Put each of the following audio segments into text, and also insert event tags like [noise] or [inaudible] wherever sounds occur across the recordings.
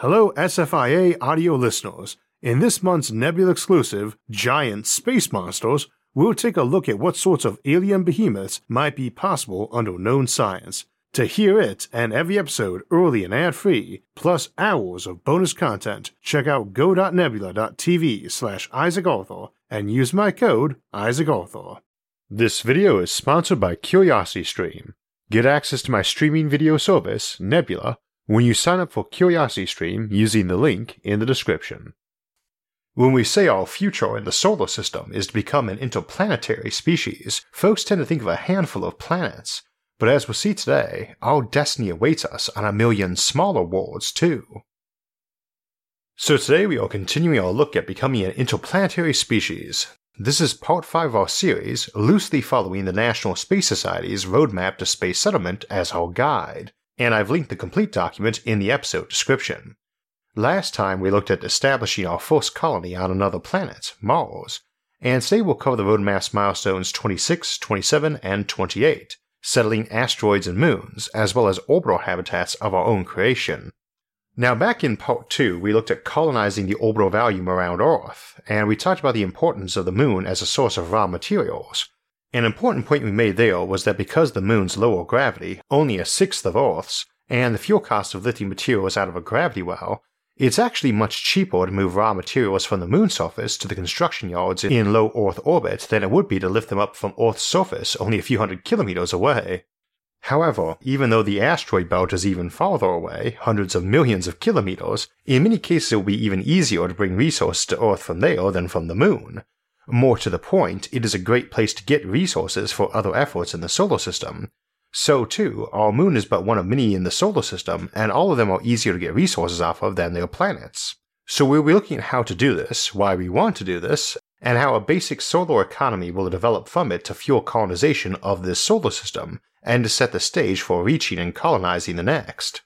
Hello, SFIA audio listeners. In this month's Nebula exclusive, Giant Space Monsters, we'll take a look at what sorts of alien behemoths might be possible under known science. To hear it and every episode early and ad free, plus hours of bonus content, check out go.nebula.tv slash Isaac Arthur and use my code Isaac Arthur. This video is sponsored by CuriosityStream. Get access to my streaming video service, Nebula, when you sign up for CuriosityStream using the link in the description. When we say our future in the solar system is to become an interplanetary species, folks tend to think of a handful of planets, but as we'll see today, our destiny awaits us on a million smaller worlds too. So today we are continuing our look at becoming an interplanetary species. This is part 5 of our series, loosely following the National Space Society's Roadmap to Space Settlement as our guide, and I've linked the complete document in the episode description. Last time we looked at establishing our first colony on another planet, Mars, and today we'll cover the roadmap's milestones 26, 27, and 28, settling asteroids and moons, as well as orbital habitats of our own creation. Now, back in part 2, we looked at colonizing the orbital volume around Earth, and we talked about the importance of the moon as a source of raw materials. An important point we made there was that because the moon's lower gravity, only a sixth of Earth's, and the fuel cost of lifting materials out of a gravity well, it's actually much cheaper to move raw materials from the moon's surface to the construction yards in low Earth orbit than it would be to lift them up from Earth's surface only a few hundred kilometers away. However, even though the asteroid belt is even farther away, hundreds of millions of kilometers, in many cases it will be even easier to bring resources to Earth from there than from the moon. More to the point, it is a great place to get resources for other efforts in the solar system, so, too, our moon is but one of many in the solar system, and all of them are easier to get resources off of than their planets. So, we'll be looking at how to do this, why we want to do this, and how a basic solar economy will develop from it to fuel colonization of this solar system, and to set the stage for reaching and colonizing the next.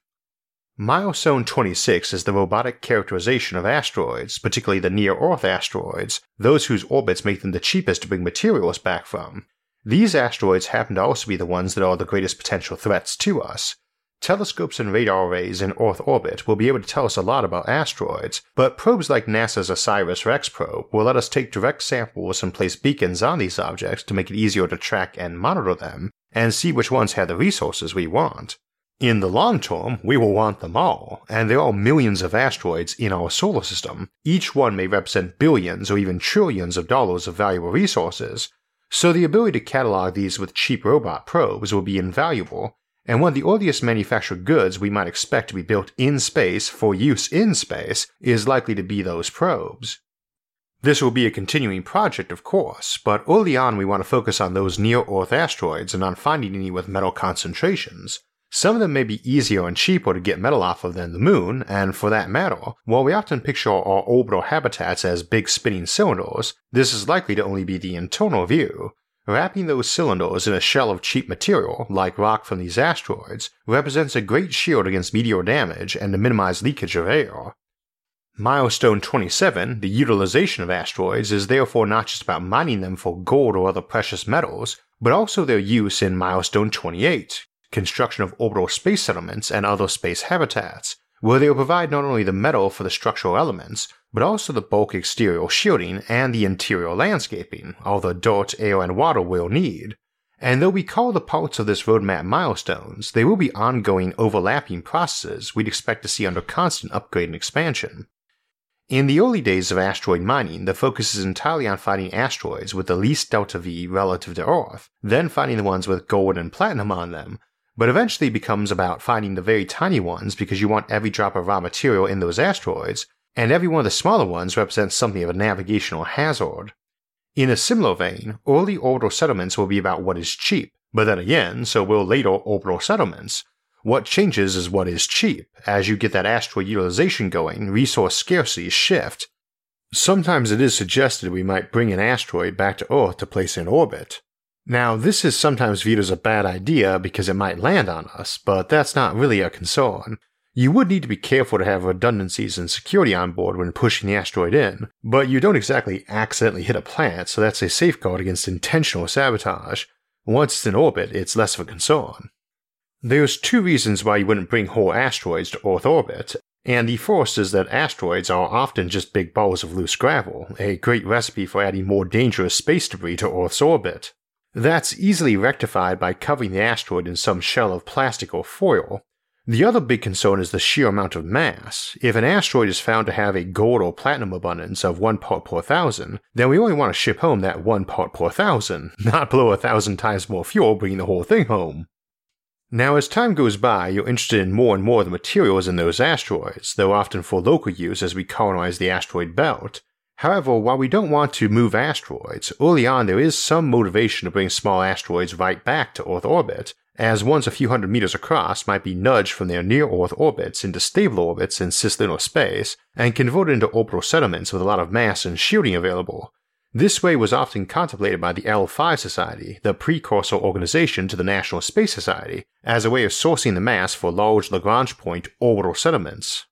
Milestone 26 is the robotic characterization of asteroids, particularly the near Earth asteroids, those whose orbits make them the cheapest to bring materials back from, these asteroids happen to also be the ones that are the greatest potential threats to us. Telescopes and radar arrays in Earth orbit will be able to tell us a lot about asteroids, but probes like NASA's OSIRIS REx probe will let us take direct samples and place beacons on these objects to make it easier to track and monitor them, and see which ones have the resources we want. In the long term, we will want them all, and there are millions of asteroids in our solar system. Each one may represent billions or even trillions of dollars of valuable resources, so the ability to catalog these with cheap robot probes will be invaluable, and one of the earliest manufactured goods we might expect to be built in space for use in space is likely to be those probes. This will be a continuing project, of course, but early on we want to focus on those near Earth asteroids and on finding any with metal concentrations, some of them may be easier and cheaper to get metal off of than the moon, and for that matter, while we often picture our orbital habitats as big spinning cylinders, this is likely to only be the internal view. Wrapping those cylinders in a shell of cheap material, like rock from these asteroids, represents a great shield against meteor damage and to minimize leakage of air. Milestone 27, the utilization of asteroids, is therefore not just about mining them for gold or other precious metals, but also their use in Milestone 28, construction of orbital space settlements and other space habitats, where they will provide not only the metal for the structural elements, but also the bulk exterior shielding and the interior landscaping, all the dirt, air, and water we'll need. And though we call the parts of this roadmap milestones, they will be ongoing overlapping processes we'd expect to see under constant upgrade and expansion. In the early days of asteroid mining, the focus is entirely on finding asteroids with the least delta V relative to Earth, then finding the ones with gold and platinum on them, but eventually becomes about finding the very tiny ones because you want every drop of raw material in those asteroids, and every one of the smaller ones represents something of a navigational hazard. In a similar vein, early orbital settlements will be about what is cheap, but then again, so will later orbital settlements. What changes is what is cheap. As you get that asteroid utilization going, resource scarcity shift. Sometimes it is suggested we might bring an asteroid back to Earth to place in orbit. Now, this is sometimes viewed as a bad idea because it might land on us, but that's not really a concern. You would need to be careful to have redundancies and security on board when pushing the asteroid in, but you don't exactly accidentally hit a planet, so that's a safeguard against intentional sabotage. Once it's in orbit, it's less of a concern. There's two reasons why you wouldn't bring whole asteroids to Earth orbit, And the first is that asteroids are often just big balls of loose gravel, a great recipe for adding more dangerous space debris to Earth's orbit. That's easily rectified by covering the asteroid in some shell of plastic or foil, the other big concern is the sheer amount of mass. If an asteroid is found to have a gold or platinum abundance of 1 part per thousand, then we only want to ship home that 1 part per thousand, [laughs] not blow a thousand times more fuel bringing the whole thing home. Now, as time goes by, you're interested in more and more of the materials in those asteroids, though often for local use as we colonize the asteroid belt. However, while we don't want to move asteroids, early on there is some motivation to bring small asteroids right back to Earth orbit, as ones a few hundred meters across might be nudged from their near Earth orbits into stable orbits in cislunar space and converted into orbital settlements with a lot of mass and shielding available. This way was often contemplated by the L5 Society, the precursor organization to the National Space Society, as a way of sourcing the mass for large Lagrange point orbital settlements.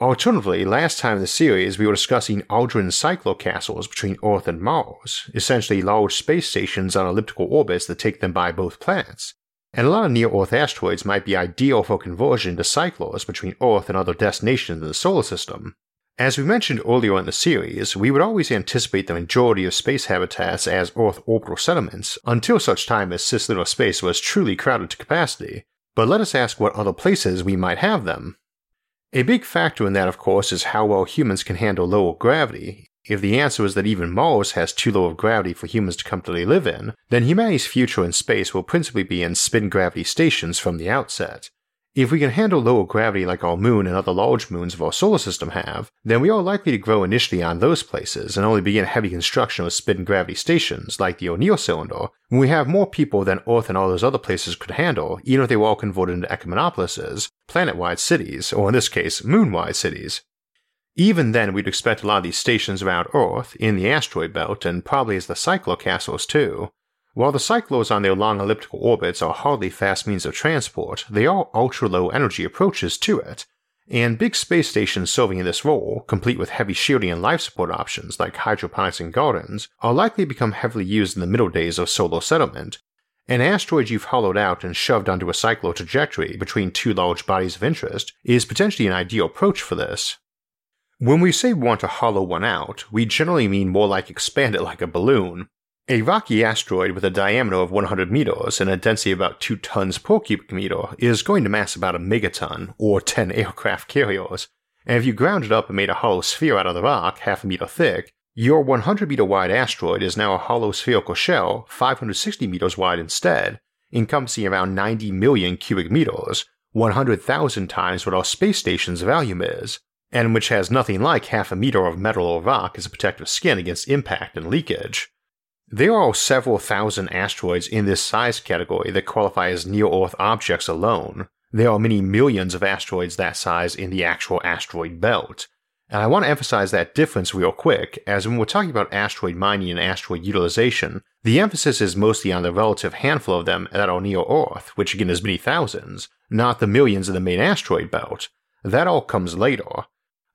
Alternatively, last time in the series we were discussing Aldrin cycler castles between Earth and Mars, essentially large space stations on elliptical orbits that take them by both planets, and a lot of near Earth asteroids might be ideal for conversion to cyclers between Earth and other destinations in the solar system. As we mentioned earlier in the series, we would always anticipate the majority of space habitats as Earth orbital settlements until such time as cislunar space was truly crowded to capacity, but let us ask what other places we might have them. A big factor in that, of course, is how well humans can handle lower gravity, if the answer is that even Mars has too low of gravity for humans to comfortably live in, then humanity's future in space will principally be in spin gravity stations from the outset. If we can handle lower gravity like our moon and other large moons of our solar system have, then we are likely to grow initially on those places and only begin heavy construction of spin gravity stations like the O'Neill cylinder when we have more people than Earth and all those other places could handle, even if they were all converted into Ecumenopolises, planet-wide cities, or in this case, moon-wide cities. Even then, we'd expect a lot of these stations around Earth, in the asteroid belt, and probably as the cycler castles too. While the cyclers on their long elliptical orbits are hardly fast means of transport, they are ultra low energy approaches to it, and big space stations serving in this role, complete with heavy shielding and life support options like hydroponics and gardens, are likely to become heavily used in the middle days of solar settlement. An asteroid you've hollowed out and shoved onto a cycler trajectory between two large bodies of interest is potentially an ideal approach for this. When we say we want to hollow one out, we generally mean more like expand it like a balloon. A rocky asteroid with a diameter of 100 meters and a density of about 2 tons per cubic meter is going to mass about a megaton, or 10 aircraft carriers, and if you ground it up and made a hollow sphere out of the rock half a meter thick, your 100 meter wide asteroid is now a hollow spherical shell 560 meters wide instead, encompassing around 90 million cubic meters, 100,000 times what our space station's volume is, and which has nothing like half a meter of metal or rock as a protective skin against impact and leakage. There are several thousand asteroids in this size category that qualify as near Earth objects alone. There are many millions of asteroids that size in the actual asteroid belt. And I want to emphasize that difference real quick, as when we're talking about asteroid mining and asteroid utilization, the emphasis is mostly on the relative handful of them that are near Earth, which again is many thousands, not the millions in the main asteroid belt. That all comes later.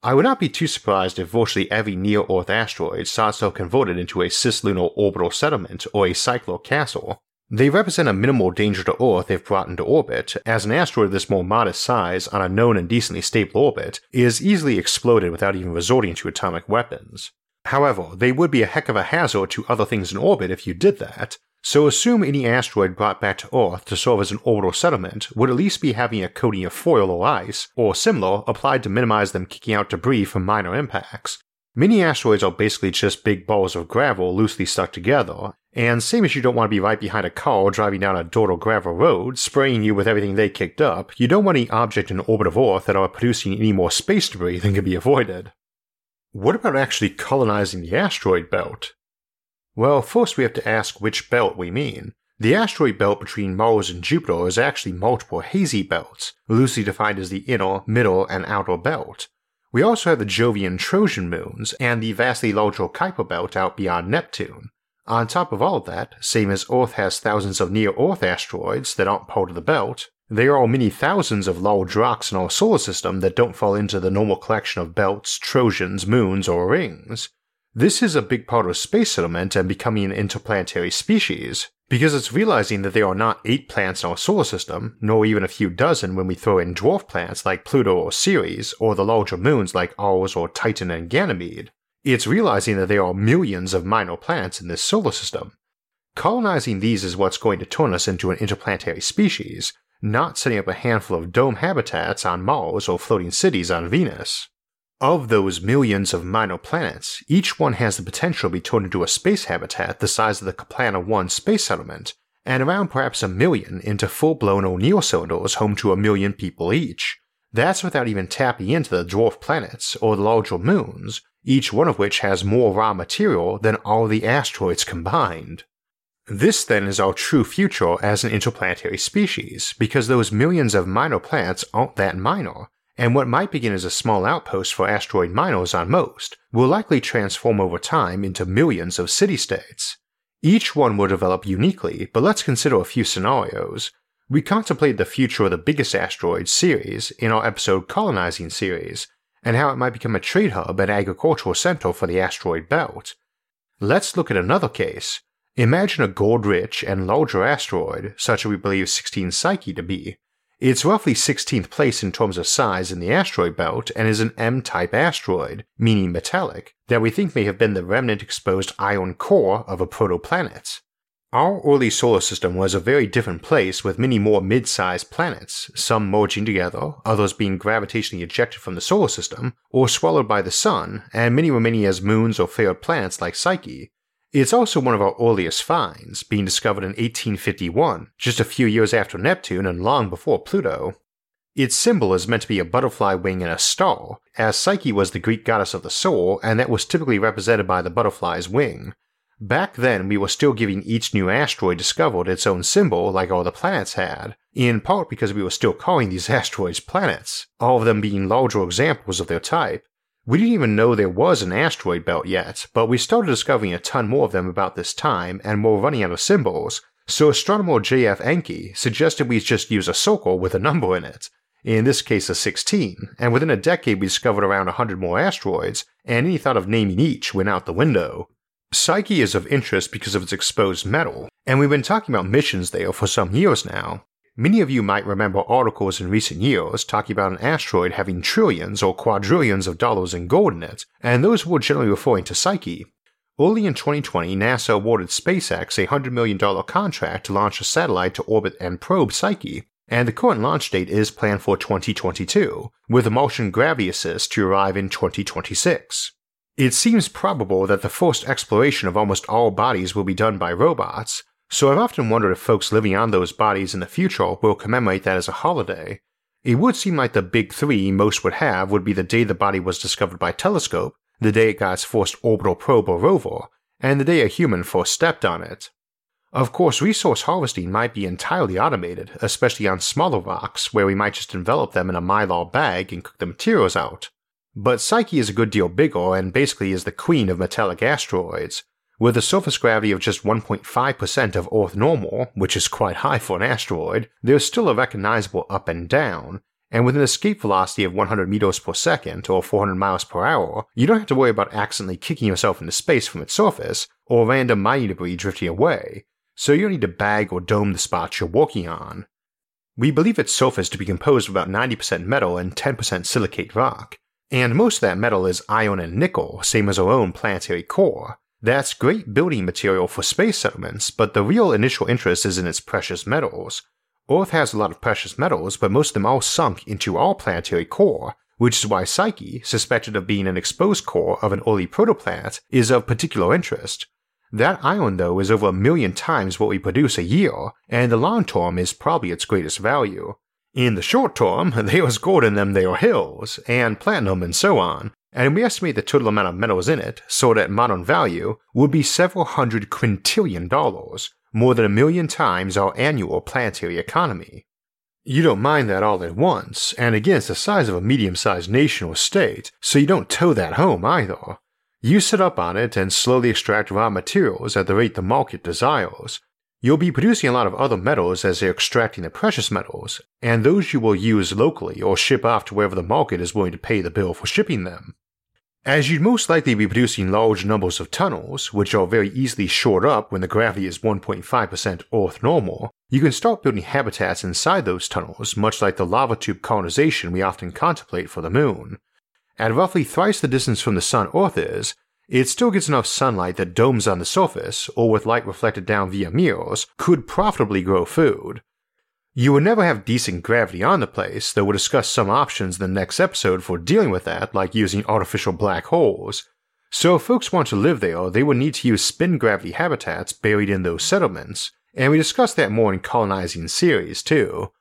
I would not be too surprised if virtually every near Earth asteroid saw itself converted into a cislunar orbital settlement or a cycler castle. They represent a minimal danger to Earth if brought into orbit, as an asteroid of this more modest size on a known and decently stable orbit is easily exploded without even resorting to atomic weapons. However, they would be a heck of a hazard to other things in orbit if you did that, so assume any asteroid brought back to Earth to serve as an orbital settlement would at least be having a coating of foil or ice, or similar, applied to minimize them kicking out debris from minor impacts. Many asteroids are basically just big balls of gravel loosely stuck together, and same as you don't want to be right behind a car driving down a dirt or gravel road, spraying you with everything they kicked up, you don't want any object in orbit of Earth that are producing any more space debris than can be avoided. What about actually colonizing the asteroid belt? Well, first we have to ask which belt we mean. The asteroid belt between Mars and Jupiter is actually multiple hazy belts, loosely defined as the inner, middle, and outer belt. We also have the Jovian Trojan moons and the vastly larger Kuiper belt out beyond Neptune. On top of all of that, same as Earth has thousands of near Earth asteroids that aren't part of the belt, there are many thousands of large rocks in our solar system that don't fall into the normal collection of belts, Trojans, moons, or rings. This is a big part of space settlement and becoming an interplanetary species. because it's realizing that there are not eight planets in our solar system, nor even a few dozen when we throw in dwarf planets like Pluto or Ceres, or the larger moons like ours or Titan and Ganymede. It's realizing that there are millions of minor planets in this solar system. Colonizing these is what's going to turn us into an interplanetary species, not setting up a handful of dome habitats on Mars or floating cities on Venus. Of those millions of minor planets, each one has the potential to be turned into a space habitat the size of the Kalpana 1 space settlement, and around perhaps a million into full blown O'Neill cylinders home to a million people each. That's without even tapping into the dwarf planets or the larger moons, each one of which has more raw material than all the asteroids combined. This then is our true future as an interplanetary species, because those millions of minor planets aren't that minor, and what might begin as a small outpost for asteroid miners on most will likely transform over time into millions of city states. Each one will develop uniquely, but let's consider a few scenarios. We contemplate the future of the biggest asteroid Ceres in our episode Colonizing Ceres, and how it might become a trade hub and agricultural center for the asteroid belt. Let's look at another case. Imagine a gold rich and larger asteroid, such as we believe 16 Psyche to be, it's roughly 16th place in terms of size in the asteroid belt and is an M type asteroid, meaning metallic, that we think may have been the remnant exposed iron core of a protoplanet. Our early solar system was a very different place with many more mid sized planets, some merging together, others being gravitationally ejected from the solar system, or swallowed by the sun, and many remaining as moons or failed planets like Psyche, it's also one of our earliest finds, being discovered in 1851, just a few years after Neptune and long before Pluto. Its symbol is meant to be a butterfly wing and a star, as Psyche was the Greek goddess of the soul, and that was typically represented by the butterfly's wing. Back then, we were still giving each new asteroid discovered its own symbol like all the planets had, in part because we were still calling these [laughs] asteroids planets, all of them being larger examples of their type, we didn't even know there was an asteroid belt yet, but we started discovering a ton more of them about this time and were running out of symbols, so astronomer J.F. Encke suggested we just use a circle with a number in it, in this case a 16, and within a decade we discovered around 100 more asteroids, and any thought of naming each went out the window. Psyche is of interest because of its exposed metal, and we've been talking about missions there for some years now, Many of you might remember articles in recent years talking about an asteroid having trillions or quadrillions of dollars in gold in it, and those were generally referring to Psyche. Early in 2020, NASA awarded SpaceX a $100 million contract to launch a satellite to orbit and probe Psyche, and the current launch date is planned for 2022, with a Martian gravity assist to arrive in 2026. It seems probable that the first exploration of almost all bodies will be done by robots, so I've often wondered if folks living on those bodies in the future will commemorate that as a holiday. It would seem like the big three most would have would be the day the body was discovered by telescope, the day it got its first orbital probe or rover, and the day a human first stepped on it. Of course, resource harvesting might be entirely automated, especially on smaller rocks where we might just envelop them in a mylar bag and cook the materials out. But Psyche is a good deal bigger and basically is the queen of metallic asteroids, with a surface gravity of just 1.5% of Earth normal, which is quite high for an asteroid, there's still a recognizable up and down, and with an escape velocity of 100 meters per second or 400 miles per hour, you don't have to worry about accidentally kicking yourself into space from its surface or random mining debris drifting away, so you don't need to bag or dome the spots you're working on. We believe its surface to be composed of about 90% metal and 10% silicate rock, and most of that metal is iron and nickel, same as our own planetary core, that's great building material for space settlements, but the real initial interest is in its precious metals. Earth has a lot of precious metals, but most of them all sunk into our planetary core, which is why Psyche, suspected of being an exposed core of an early protoplanet, is of particular interest. That iron, though, is over a million times what we produce a year, and the long term is probably its greatest value. In the short term, [laughs] there's gold in them there hills, and platinum and so on, and we estimate the total amount of metals in it, sold at modern value, would be several hundred quintillion dollars, more than a million times our annual planetary economy. You don't mind that all at once, and again it's the size of a medium sized nation or state, so you don't tow that home either. You sit up on it and slowly extract raw materials at the rate the market desires. You'll be producing a lot of other metals as they're extracting the precious metals, and those you will use locally or ship off to wherever the market is willing to pay the bill for shipping them. as you'd most likely be producing large numbers of tunnels, which are very easily shored up when the gravity is 1.5% Earth normal, you can start building habitats inside those tunnels, much like the lava tube colonization we often contemplate for the moon. At roughly thrice the distance from the sun Earth is, it still gets enough sunlight that domes on the surface, or with light reflected down via mirrors, could profitably grow food. You would never have decent gravity on the place, though we'll discuss some options in the next episode for dealing with that, like using artificial black holes. So if folks want to live there, they would need to use spin gravity habitats buried in those settlements, and we discussed that more in colonizing Ceres too.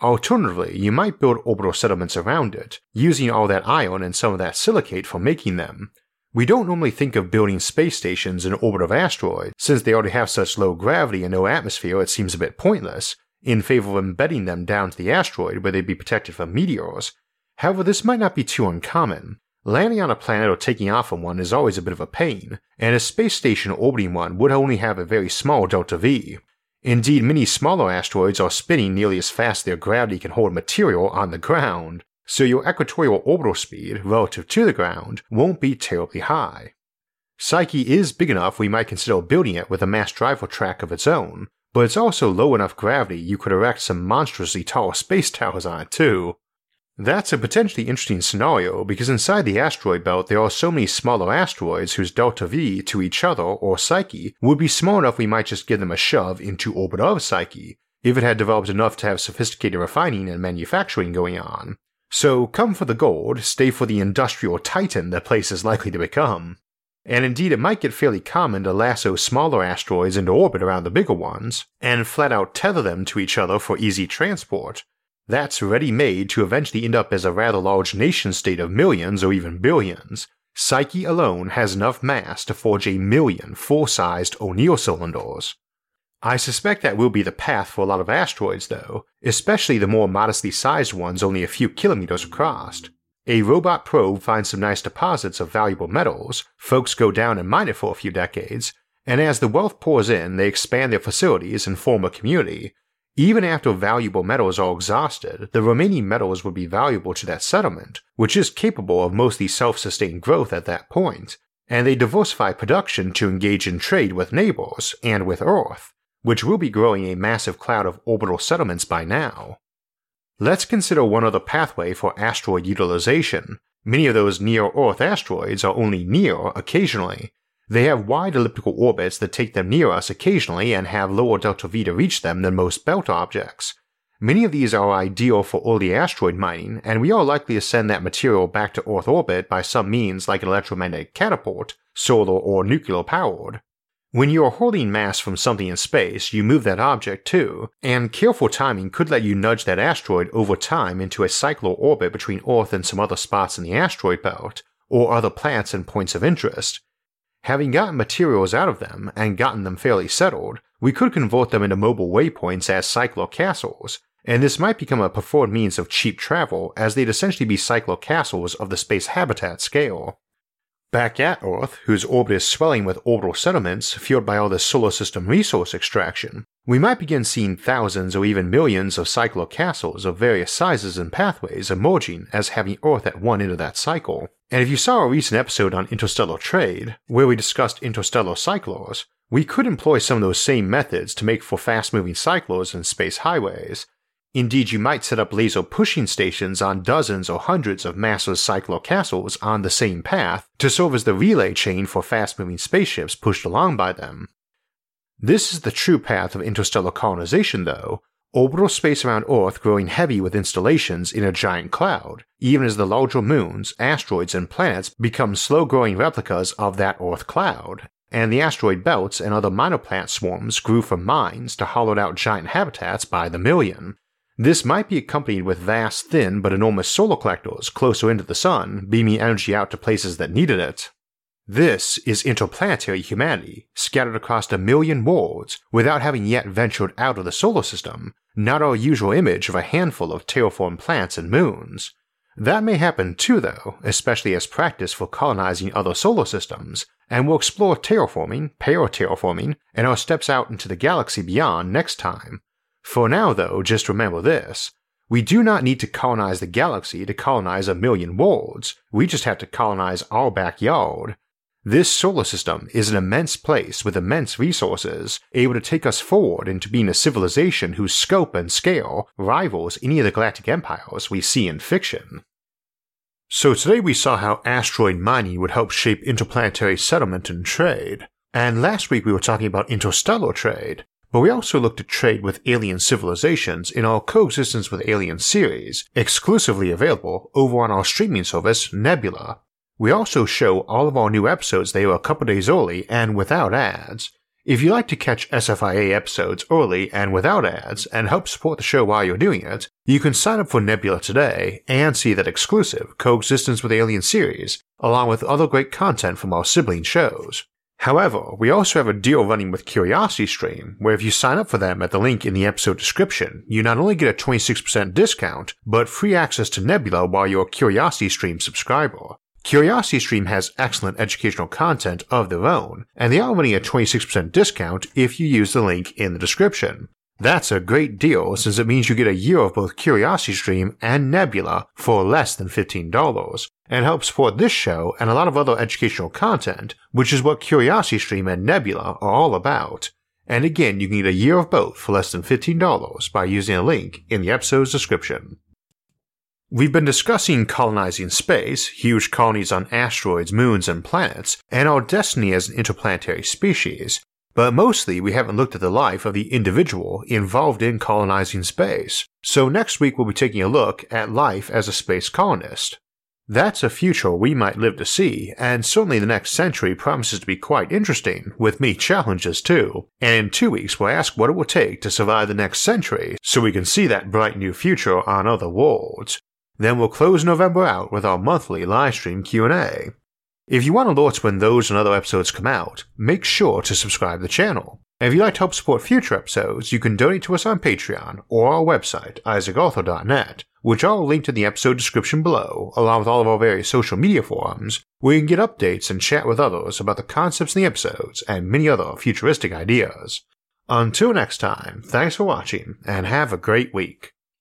Alternatively, you might build orbital settlements around it, using all that iron and some of that silicate for making them. We don't normally think of building space stations in orbit of asteroids, since they already have such low gravity and no atmosphere it seems a bit pointless, in favor of embedding them down to the asteroid where they'd be protected from meteors. However, this might not be too uncommon. Landing on a planet or taking off from one is always a bit of a pain, and a space station orbiting one would only have a very small delta V. Indeed, many smaller asteroids are spinning nearly as fast as their gravity can hold material on the ground, so your equatorial orbital speed relative to the ground won't be terribly high. Psyche is big enough we might consider building it with a mass driver track of its own, but it's also low enough gravity you could erect some monstrously tall space towers on it too. That's a potentially interesting scenario because inside the asteroid belt there are so many smaller asteroids whose delta V to each other or Psyche would be small enough we might just give them a shove into orbit of Psyche if it had developed enough to have sophisticated refining and manufacturing going on. So come for the gold, stay for the industrial titan the place is likely to become and indeed it might get fairly common to lasso smaller asteroids into orbit around the bigger ones, and flat out tether them to each other for easy transport. That's ready made to eventually end up as a rather large nation state of millions or even billions. Psyche alone has enough mass to forge a million full sized O'Neill cylinders. I suspect that will be the path for a lot of asteroids, though, especially the more modestly sized ones only a few kilometers across. A robot probe finds some nice deposits of valuable metals, folks go down and mine it for a few decades, and as the wealth pours in, they expand their facilities and form a community. Even after valuable metals are exhausted, the remaining metals would be valuable to that settlement, which is capable of mostly self sustained growth at that point, and they diversify production to engage in trade with neighbors and with Earth, which will be growing a massive cloud of orbital settlements by now. Let's consider one other pathway for asteroid utilization. Many of those near Earth asteroids are only near occasionally. They have wide elliptical orbits that take them near us occasionally and have lower delta V to reach them than most belt objects. Many of these are ideal for early asteroid mining, and we are likely to send that material back to Earth orbit by some means like an electromagnetic catapult, solar or nuclear powered. When you are hurling mass from something in space, you move that object too, and careful timing could let you nudge that asteroid over time into a cycler orbit between Earth and some other spots in the asteroid belt, or other planets and points of interest. Having gotten materials out of them and gotten them fairly settled, we could convert them into mobile waypoints as cycler castles, and this might become a preferred means of cheap travel as they'd essentially be cycler castles of the space habitat scale. Back at Earth, whose orbit is swelling with orbital settlements fueled by all the solar system resource extraction, we might begin seeing thousands or even millions of cycler castles of various sizes and pathways emerging as having Earth at one end of that cycle. And if you saw a recent episode on interstellar trade, where we discussed interstellar cyclers, we could employ some of those same methods to make for fast moving cyclers and space highways, Indeed, you might set up laser pushing stations on dozens or hundreds of massive cycler castles on the same path to serve as the relay chain for fast moving spaceships pushed along by them. This is the true path of interstellar colonization, though. Orbital space around Earth growing heavy with installations in a giant cloud, even as the larger moons, asteroids, and planets become slow growing replicas of that Earth cloud, and the asteroid belts and other minor planet swarms grew from mines to hollowed out giant habitats by the million, this might be accompanied with vast, thin, but enormous solar collectors closer into the sun, beaming energy out to places that needed it. This is interplanetary humanity, scattered across a million worlds without having yet ventured out of the solar system, not our usual image of a handful of terraformed planets and moons. That may happen too, though, especially as practice for colonizing other solar systems, and we'll explore terraforming, paraterraforming, and our steps out into the galaxy beyond next time, for now, though, just remember this We do not need to colonize the galaxy to colonize a million worlds, we just have to colonize our backyard. This solar system is an immense place with immense resources, able to take us forward into being a civilization whose scope and scale rivals any of the galactic empires we see in fiction. So today we saw how asteroid mining would help shape interplanetary settlement and trade, and last week we were talking about interstellar trade, but we also look to trade with alien civilizations in our Coexistence with Aliens series, exclusively available over on our streaming service Nebula. We also show all of our new episodes there a couple days early and without ads. If you like to catch SFIA episodes early and without ads and help support the show while you're doing it, you can sign up for Nebula today and see that exclusive Coexistence with Aliens series, along with other great content from our sibling shows. However, we also have a deal running with CuriosityStream, where if you sign up for them at the link in the episode description, you not only get a 26% discount, but free access to Nebula while you're a CuriosityStream subscriber. CuriosityStream has excellent educational content of their own, and they are running a 26% discount if you use the link in the description. That's a great deal since it means you get a year of both CuriosityStream and Nebula for less than $15, and help support this show and a lot of other educational content, which is what CuriosityStream and Nebula are all about. And again, you can get a year of both for less than $15 by using a link in the episode's description. We've been discussing colonizing space, huge colonies on asteroids, moons, and planets, and our destiny as an interplanetary species, but mostly we haven't looked at the life of the individual involved in colonizing space. So next week we'll be taking a look at life as a space colonist. That's a future we might live to see, and certainly the next century promises to be quite interesting, with many challenges too. And in two weeks we'll ask what it will take to survive the next century so we can see that bright new future on other worlds. Then we'll close November out with our monthly livestream Q&A. If you want alerts when those and other episodes come out, make sure to subscribe to the channel. And if you'd like to help support future episodes, you can donate to us on Patreon or our website, isaacarthur.net, which I'll link in the episode description below, along with all of our various social media forums, where you can get updates and chat with others about the concepts in the episodes and many other futuristic ideas. Until next time, thanks for watching and have a great week.